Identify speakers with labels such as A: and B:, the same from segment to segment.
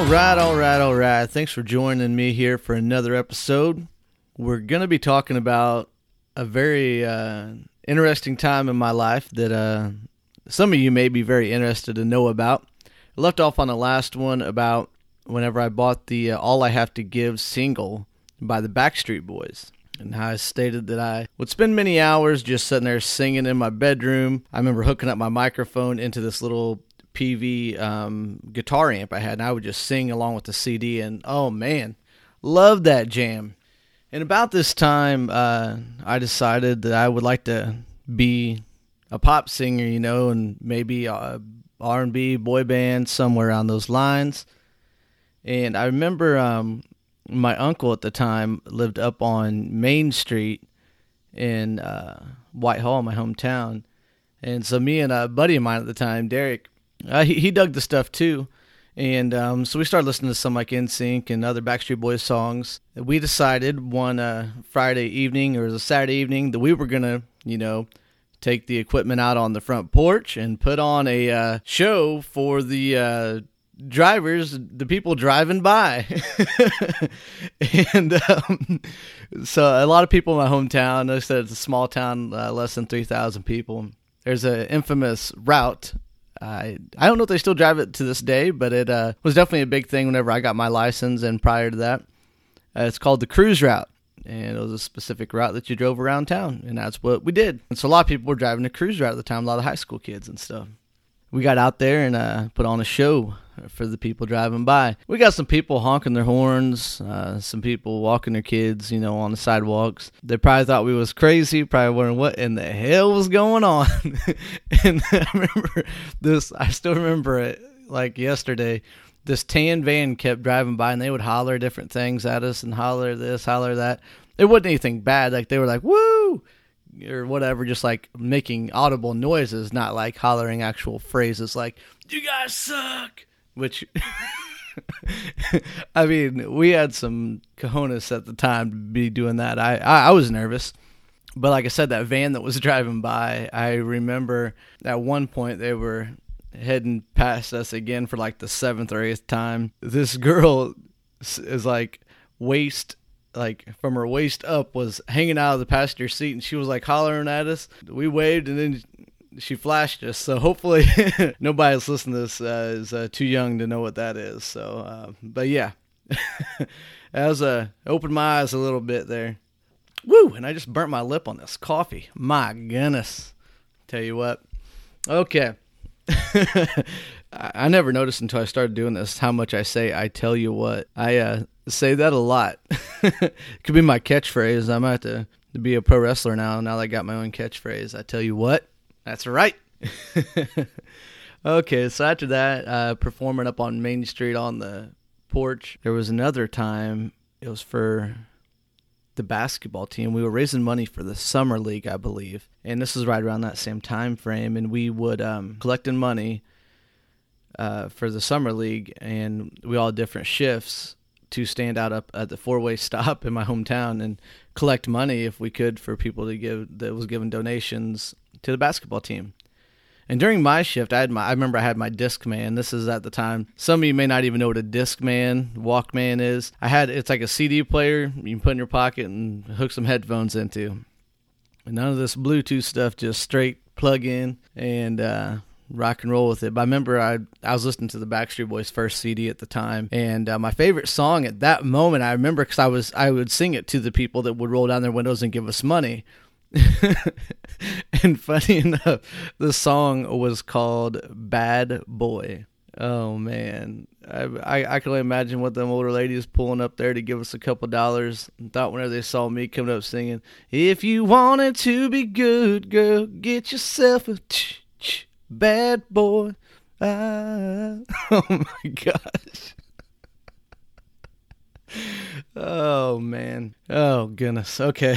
A: All right, all right, all right. Thanks for joining me here for another episode. We're going to be talking about a very uh, interesting time in my life that uh, some of you may be very interested to know about. I left off on the last one about whenever I bought the uh, All I Have to Give single by the Backstreet Boys. And how I stated that I would spend many hours just sitting there singing in my bedroom. I remember hooking up my microphone into this little Peavey um, guitar amp I had, and I would just sing along with the CD. And oh man, love that jam. And about this time, uh, I decided that I would like to be a pop singer, you know, and maybe R&B boy band somewhere on those lines. And I remember um, my uncle at the time lived up on Main Street in uh, Whitehall, my hometown. And so me and a buddy of mine at the time, Derek, uh, he, he dug the stuff too. And um, so we started listening to some like NSYNC and other Backstreet Boys songs. We decided one uh, Friday evening or a Saturday evening that we were going to, you know, take the equipment out on the front porch and put on a uh, show for the uh, drivers, the people driving by. and um, so a lot of people in my hometown, I said it's a small town, uh, less than 3,000 people. There's an infamous route. I I don't know if they still drive it to this day, but it uh, was definitely a big thing whenever I got my license and prior to that. Uh, it's called the cruise route and it was a specific route that you drove around town, and that's what we did. And so a lot of people were driving the cruise route at the time, a lot of high school kids and stuff. We got out there and uh, put on a show for the people driving by. We got some people honking their horns, uh, some people walking their kids, you know, on the sidewalks. They probably thought we was crazy, probably wondering what in the hell was going on. and I remember this, I still remember it like yesterday this tan van kept driving by and they would holler different things at us and holler this, holler that. It wasn't anything bad. Like they were like, woo, or whatever, just like making audible noises, not like hollering actual phrases like, you guys suck, which. I mean, we had some cojones at the time to be doing that. I, I, I was nervous, but like I said, that van that was driving by, I remember at one point they were heading past us again for like the seventh or eighth time. This girl is like waist like from her waist up was hanging out of the passenger seat and she was like hollering at us we waved and then she flashed us so hopefully nobody that's listening to this uh, is uh, too young to know what that is so uh, but yeah that was uh, opened my eyes a little bit there woo and i just burnt my lip on this coffee my goodness tell you what okay I never noticed until I started doing this how much I say "I tell you what." I uh, say that a lot. could be my catchphrase. I might have to, to be a pro wrestler now. Now I got my own catchphrase, I tell you what. That's right. okay, so after that, uh, performing up on Main Street on the porch, there was another time. It was for the basketball team. We were raising money for the summer league, I believe, and this is right around that same time frame. And we would um, collecting money uh, for the summer league, and we all had different shifts to stand out up at the four way stop in my hometown and collect money if we could for people to give that was giving donations to the basketball team. And during my shift, I had my I remember I had my Discman. This is at the time. Some of you may not even know what a Discman Walkman is. I had it's like a CD player you can put in your pocket and hook some headphones into. And none of this Bluetooth stuff, just straight plug in and uh, rock and roll with it. But I remember I I was listening to the Backstreet Boys first CD at the time, and uh, my favorite song at that moment I remember because I was I would sing it to the people that would roll down their windows and give us money. and funny enough, the song was called "Bad Boy." Oh man, I, I, I can only imagine what them older ladies pulling up there to give us a couple dollars. Thought whenever they saw me coming up singing, "If you wanted to be good, girl, get yourself a ch- ch- bad boy." Ah. Oh my gosh. Oh man. Oh goodness. Okay.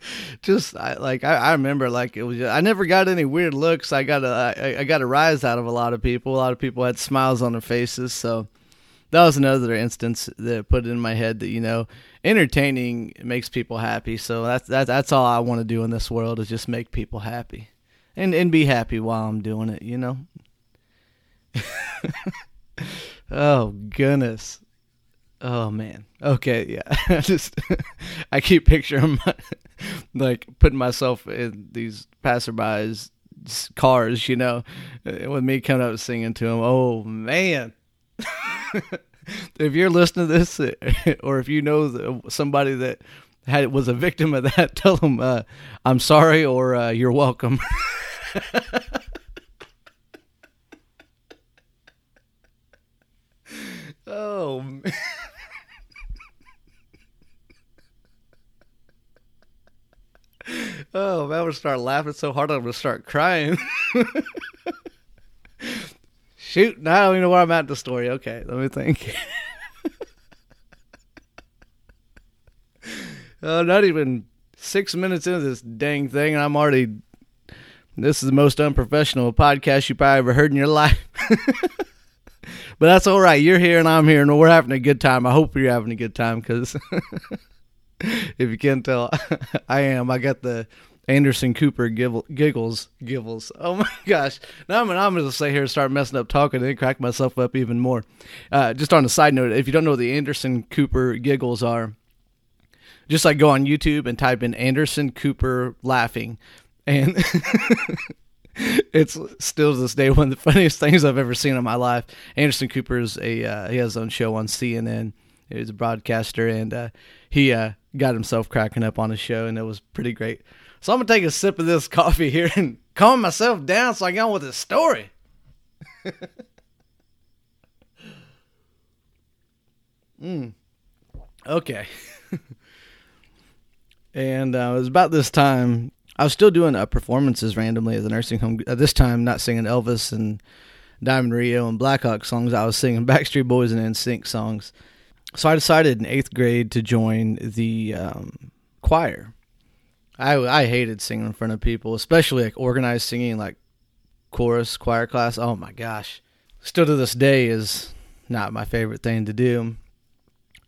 A: just I, like I, I remember like it was I never got any weird looks. I got a I, I got a rise out of a lot of people. A lot of people had smiles on their faces. So that was another instance that put it in my head that you know entertaining makes people happy. So that's that, that's all I want to do in this world is just make people happy and and be happy while I'm doing it. You know. oh goodness. Oh man. Okay, yeah. I just I keep picturing my, like putting myself in these passerbys cars, you know, uh, with me coming up singing to them. Oh man. if you're listening to this or if you know somebody that had was a victim of that, tell them uh, I'm sorry or uh, you're welcome. oh. Man. Oh, man, I'm gonna start laughing so hard I'm gonna start crying. Shoot, now I don't even know where I'm at in the story. Okay, let me think. oh, not even six minutes into this dang thing, and I'm already. This is the most unprofessional podcast you probably ever heard in your life. but that's all right. You're here and I'm here, and we're having a good time. I hope you're having a good time because if you can't tell, I am. I got the Anderson Cooper giggle, giggles, giggles. Oh my gosh! Now I'm, I'm going to sit here and start messing up talking and then crack myself up even more. Uh, just on a side note, if you don't know what the Anderson Cooper giggles are, just like go on YouTube and type in Anderson Cooper laughing, and it's still to this day one of the funniest things I've ever seen in my life. Anderson Cooper is a uh, he has his own show on CNN. He's a broadcaster, and uh, he uh, got himself cracking up on his show, and it was pretty great. So I'm gonna take a sip of this coffee here and calm myself down so I can get on with this story. mm. Okay. and uh, it was about this time I was still doing uh, performances randomly at the nursing home. At this time, not singing Elvis and Diamond Rio and Blackhawk songs. I was singing Backstreet Boys and NSYNC songs. So I decided in eighth grade to join the um, choir. I I hated singing in front of people, especially like organized singing, like chorus, choir class. Oh my gosh, still to this day is not my favorite thing to do.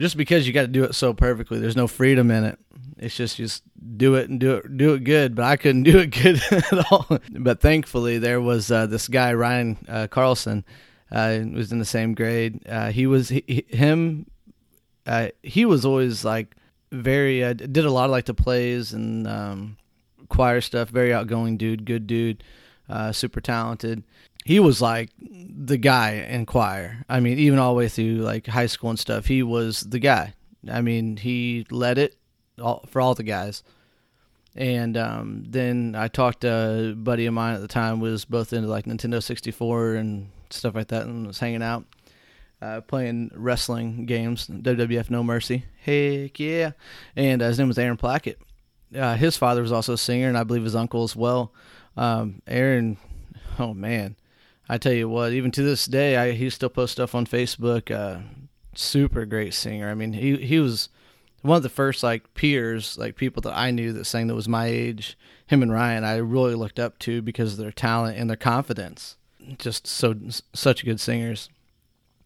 A: Just because you got to do it so perfectly, there's no freedom in it. It's just just do it and do it do it good. But I couldn't do it good at all. But thankfully, there was uh, this guy Ryan uh, Carlson, uh, was in the same grade. Uh, he was he, him uh, he was always like very uh, did a lot of like the plays and um, choir stuff. Very outgoing dude, good dude, uh, super talented. He was like the guy in choir. I mean, even all the way through like high school and stuff, he was the guy. I mean, he led it all, for all the guys. And um, then I talked to a buddy of mine at the time was both into like Nintendo 64 and stuff like that, and was hanging out uh, playing wrestling games, WWF No Mercy. Heck yeah. And uh, his name was Aaron Plackett. Uh, his father was also a singer, and I believe his uncle as well. Um, Aaron, oh man, I tell you what, even to this day, I, he still posts stuff on Facebook. Uh, super great singer. I mean, he he was one of the first like peers, like people that I knew that sang that was my age. Him and Ryan, I really looked up to because of their talent and their confidence. Just so such good singers.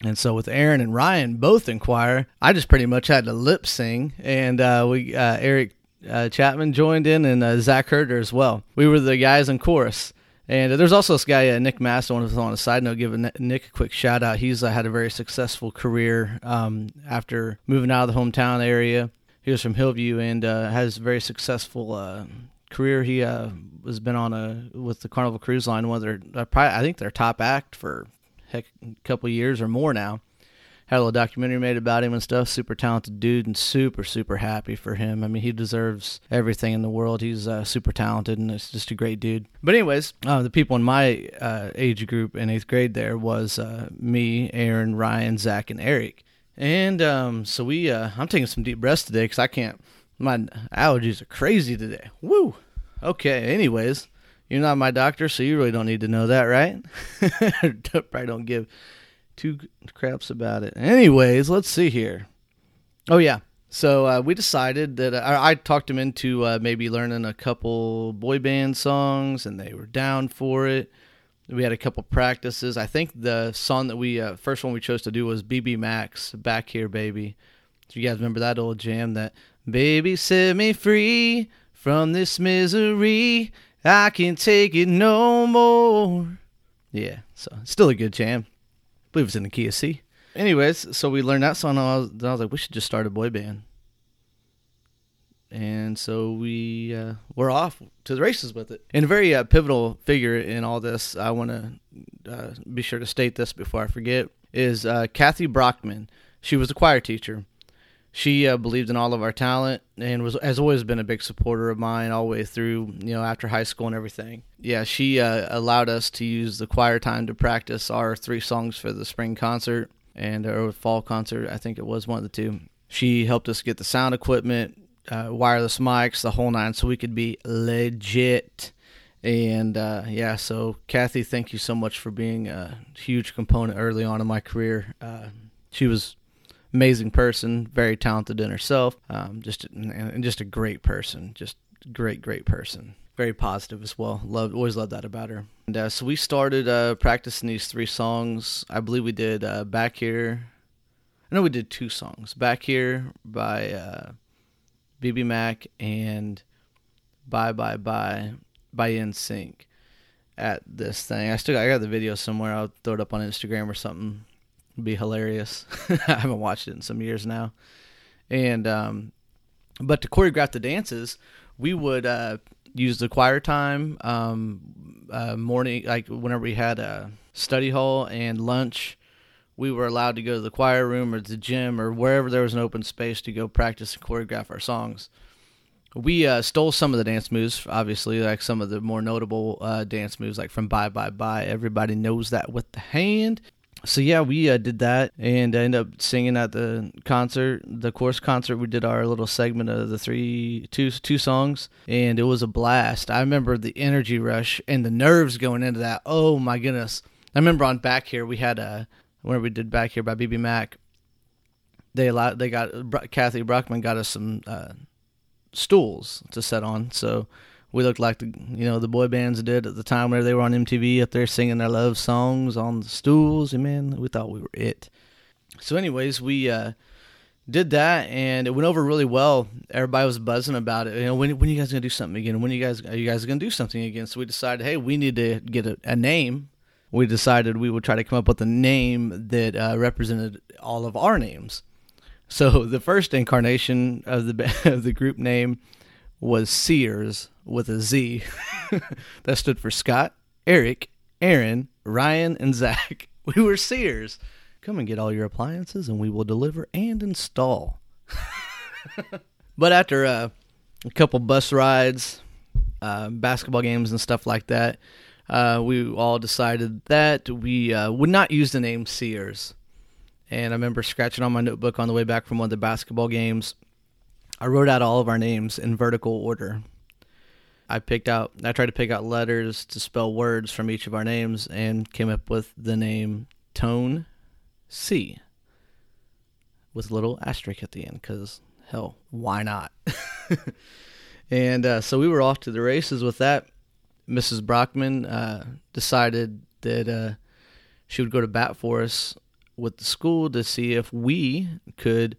A: And so with Aaron and Ryan both in choir, I just pretty much had to lip sing, and uh, we uh, Eric uh, Chapman joined in, and uh, Zach Herder as well. We were the guys in chorus. And there's also this guy, uh, Nick to, on a side note, give Nick a quick shout out. He's uh, had a very successful career um, after moving out of the hometown area. He was from Hillview and has a very successful career. He has been on a with the Carnival Cruise Line, one of their, I think their top act for heck, a couple years or more now. Had a little documentary made about him and stuff. Super talented dude, and super super happy for him. I mean, he deserves everything in the world. He's uh, super talented, and it's just a great dude. But anyways, uh, the people in my uh, age group in eighth grade there was uh, me, Aaron, Ryan, Zach, and Eric. And um, so we, uh, I'm taking some deep breaths today because I can't. My allergies are crazy today. Woo. Okay. Anyways, you're not my doctor, so you really don't need to know that, right? Probably don't give two craps about it. Anyways, let's see here. Oh yeah, so uh, we decided that uh, I, talked them into uh, maybe learning a couple boy band songs, and they were down for it. We had a couple practices. I think the song that we uh, first one we chose to do was BBMak's, "Back Here, Baby." Do you guys remember that old jam? That "Baby set me free from this misery." I can't take it no more. Yeah, so still a good jam. I believe it's in the key of C. Anyways, so we learned that song. And I was, I was like, we should just start a boy band. And so we uh, we're off to the races with it. And a very uh, pivotal figure in all this, I want to uh, be sure to state this before I forget, is uh, Kathy Brockman. She was a choir teacher. She uh, believed in all of our talent and was has always been a big supporter of mine all the way through, you know, after high school and everything. Yeah, she uh, allowed us to use the choir time to practice our three songs for the spring concert and or fall concert. I think it was one of the two. She helped us get the sound equipment, uh, wireless mics, the whole nine, so we could be legit. And uh, yeah, so Kathy, thank you so much for being a huge component early on in my career. Uh, she was amazing person, very talented in herself, um, just and just a great person, just great, great person. Very positive as well. Loved, always loved that about her. And uh, so we started uh, practicing these three songs. I believe we did uh, "Back Here." I know we did two songs. "Back Here" by BBMak and "Bye Bye Bye" by NSYNC at this thing. I still I got the video somewhere. I'll throw it up on Instagram or something be hilarious. I haven't watched it in some years now. And um, but to choreograph the dances, we would uh, use the choir time um, uh, morning, like whenever we had a study hall and lunch. We were allowed to go to the choir room or the gym or wherever there was an open space to go practice and choreograph our songs. We uh, stole some of the dance moves, obviously, like some of the more notable uh, dance moves, like from Bye Bye Bye. Everybody knows that with the hand so yeah, we uh, did that and I ended up singing at the concert, the course concert. We did our little segment of the three, two, two songs, and it was a blast. I remember the energy rush and the nerves going into that. Oh my goodness! I remember on back here we had a where we did back here by BBMak. They allowed they got Kathy Brockman got us some uh, stools to set on, so we looked like the you know the boy bands did at the time where they were on MTV up there singing their love songs on the stools. And man, we thought we were it. So, anyways, we uh, did that and it went over really well. Everybody was buzzing about it. You know, when when are you guys gonna do something again? When are you guys are you guys gonna do something again? So we decided, hey, we need to get a, a name. We decided we would try to come up with a name that uh, represented all of our names. So the first incarnation of the of the group name was Sears with a Z. that stood for Scott, Eric, Aaron, Ryan, and Zach. We were Sears. Come and get all your appliances and we will deliver and install. but after uh, a couple bus rides, uh, basketball games, and stuff like that, uh, we all decided that we uh, would not use the name Sears. And I remember scratching on my notebook on the way back from one of the basketball games. I wrote out all of our names in vertical order. I picked out I tried to pick out letters to spell words from each of our names and came up with the name Tone C with a little asterisk at the end cuz hell, why not? and uh, so we were off to the races with that. Mrs. Brockman uh, decided that uh, she would go to bat for us with the school to see if we could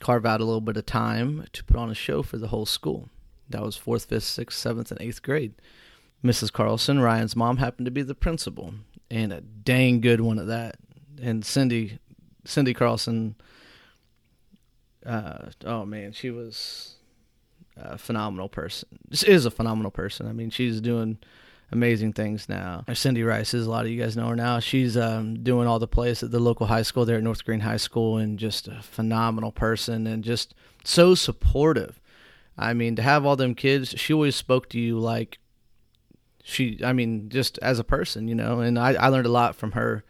A: carve out a little bit of time to put on a show for the whole school. That was fourth, fifth, sixth, seventh, and eighth grade. Mrs. Carlson, Ryan's mom, happened to be the principal, and a dang good one at that. And Cindy, Cindy Carlson, uh, oh man, she was a phenomenal person. She is a phenomenal person. I mean, she's doing amazing things now. Cindy Rice is a lot of you guys know her now. She's um, doing all the plays at the local high school there at North Greene High School, and just a phenomenal person, and just so supportive. I mean, to have all them kids, she always spoke to you like she, I mean, just as a person, you know. And I, I learned a lot from her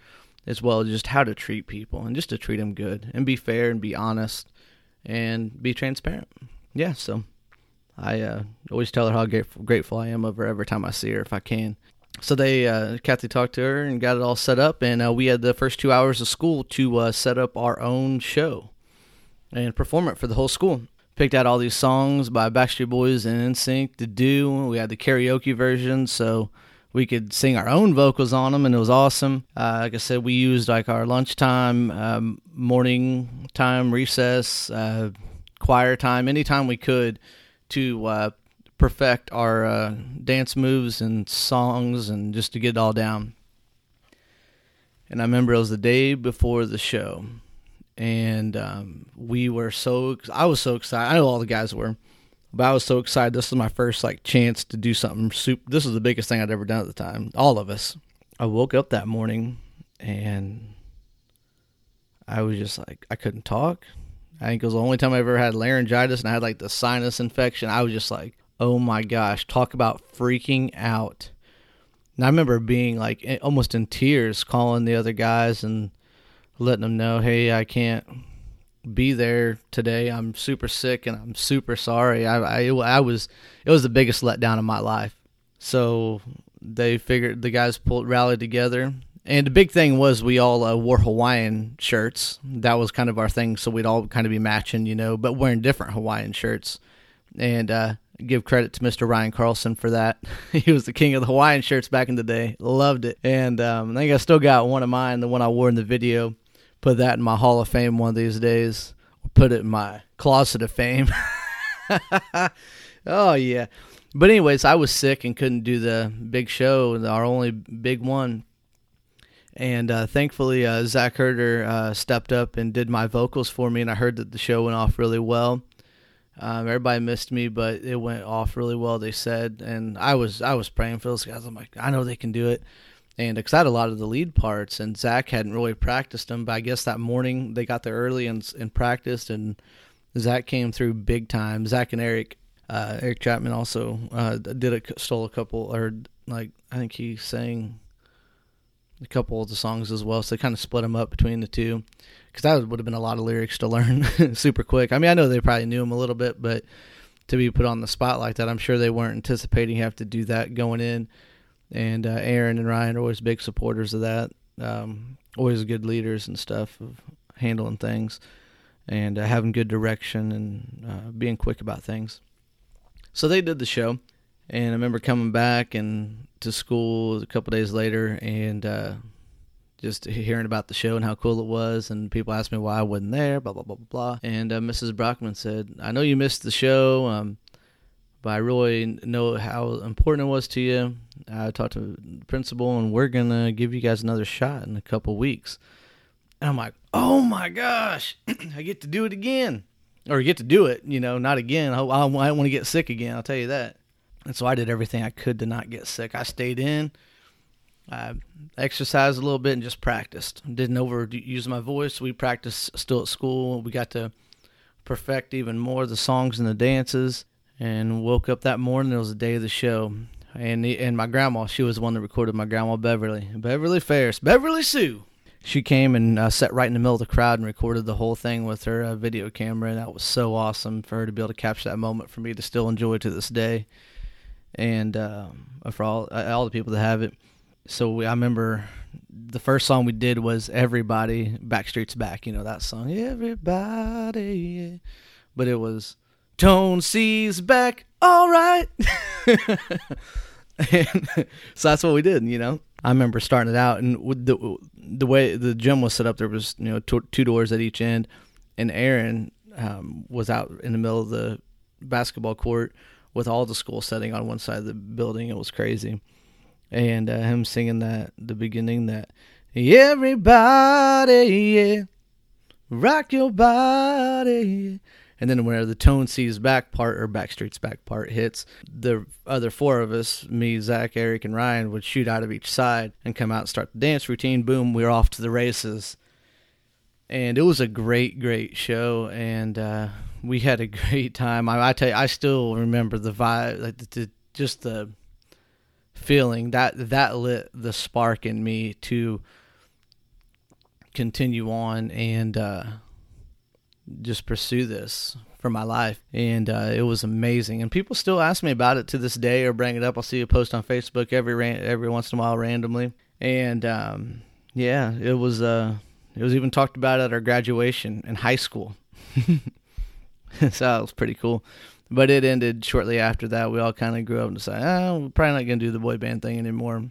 A: as well, just how to treat people and just to treat them good and be fair and be honest and be transparent. Yeah, so I uh, always tell her how grateful, I am of her every time I see her if I can. So they, uh, Kathy talked to her and got it all set up, and uh, we had the first two hours of school to uh, set up our own show and perform it for the whole school picked out all these songs by Backstreet Boys and NSYNC to do. We had the karaoke version, so we could sing our own vocals on them, and it was awesome. Uh, like I said, we used like our lunchtime, um, morning time, recess, uh, choir time, anytime we could to uh, perfect our uh, dance moves and songs, and just to get it all down. And I remember it was the day before the show, and um, we were so I was so excited. I know all the guys were, but I was so excited. This was my first like chance to do something super. This was the biggest thing I'd ever done at the time. All of us. I woke up that morning and I was just like I couldn't talk. I think it was the only time I ever had laryngitis and I had like the sinus infection. I was just like, oh my gosh, talk about freaking out. And I remember being like almost in tears, calling the other guys and letting them know, hey, I can't be there today. I'm super sick and I'm super sorry. I, I, I was, it was the biggest letdown of my life. So they figured the guys pulled rallied together. And the big thing was we all uh, wore Hawaiian shirts. That was kind of our thing. So we'd all kind of be matching, you know, but wearing different Hawaiian shirts. And uh, give credit to Mr. Ryan Carlson for that. he was the king of the Hawaiian shirts back in the day. Loved it. And um, I think I still got one of mine, the one I wore in the video. Put that in my Hall of Fame one of these days. Put it in my closet of fame. oh, yeah. But, anyways, I was sick and couldn't do the big show, our only big one. And uh, thankfully, uh, Zach Herder uh, stepped up and did my vocals for me, and I heard that the show went off really well. Um, everybody missed me, but it went off really well. They said, and I was I was praying for those guys. I'm like, I know they can do it, and because I had a lot of the lead parts, and Zach hadn't really practiced them, but I guess that morning they got there early and, and practiced, and Zach came through big time. Zach and Eric, uh, Eric Chapman also uh, did a stole a couple, or like I think he sang a couple of the songs as well. So they kind of split them up between the two because that would have been a lot of lyrics to learn super quick. I mean, I know they probably knew them a little bit, but to be put on the spot like that, I'm sure they weren't anticipating have to do that going in. And uh, Aaron and Ryan are always big supporters of that. Um, always good leaders and stuff of handling things and uh, having good direction and uh, being quick about things. So they did the show, and I remember coming back and to school a couple days later and uh, just hearing about the show and how cool it was. And people asked me why I wasn't there, blah, blah, blah, blah, blah. And uh, Mrs. Brockman said, I know you missed the show, um, but I really know how important it was to you. I talked to the principal, and we're going to give you guys another shot in a couple weeks. And I'm like, oh my gosh, I get to do it again. Or get to do it, you know, not again. I, I, I want to get sick again, I'll tell you that. And so I did everything I could to not get sick. I stayed in. I exercised a little bit and just practiced. Didn't overuse my voice. We practiced still at school. We got to perfect even more the songs and the dances. And woke up that morning. It was the day of the show. And the, and my grandma, she was the one that recorded my grandma Beverly, Beverly Ferris, Beverly Sue. She came and uh, sat right in the middle of the crowd and recorded the whole thing with her uh, video camera, and that was so awesome for her to be able to capture that moment for me to still enjoy to this day and uh, for all uh, all the people that have it. So we, I remember the first song we did was "Everybody." Backstreet's back, you know that song. Everybody, yeah. but it was Tone C's back, all right. and so that's what we did, you know. I remember starting it out, and the the way the gym was set up, there was you know two, two doors at each end, and Aaron um, was out in the middle of the basketball court with all the school setting on one side of the building. It was crazy. And uh, him singing that, the beginning, that everybody, yeah, rock your body. And then whenever the Tone C's back part or Backstreet's back part hits, the other four of us, me, Zach, Eric, and Ryan, would shoot out of each side and come out and start the dance routine. Boom, we're off to the races. And it was a great, great show. And uh, we had a great time. I, I tell you, I still remember the vibe, like the, the, just the feeling that that lit the spark in me to continue on and uh, just pursue this for my life. And uh, it was amazing. And people still ask me about it to this day or bring it up. I'll see a post on Facebook every every once in a while randomly. And um, yeah, it was uh, it was even talked about at our graduation in high school. so that was pretty cool. But it ended shortly after that. We all kind of grew up and decided, oh, we're probably not going to do the boy band thing anymore.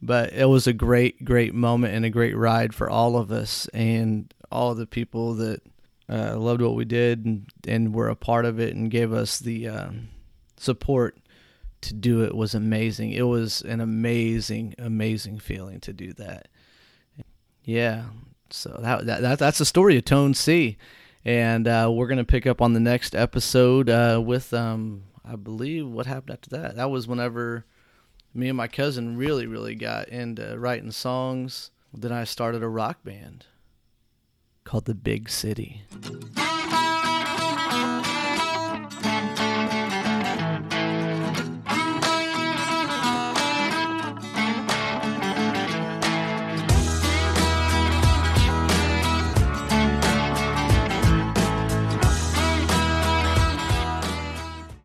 A: But it was a great, great moment and a great ride for all of us and all the people that uh, loved what we did and, and were a part of it and gave us the uh, support to do it was amazing. It was an amazing, amazing feeling to do that. Yeah. So that, that, that that's the story of Tone C, and uh, we're gonna pick up on the next episode uh, with um I believe what happened after that. That was whenever me and my cousin really really got into writing songs. Then I started a rock band called the Big City.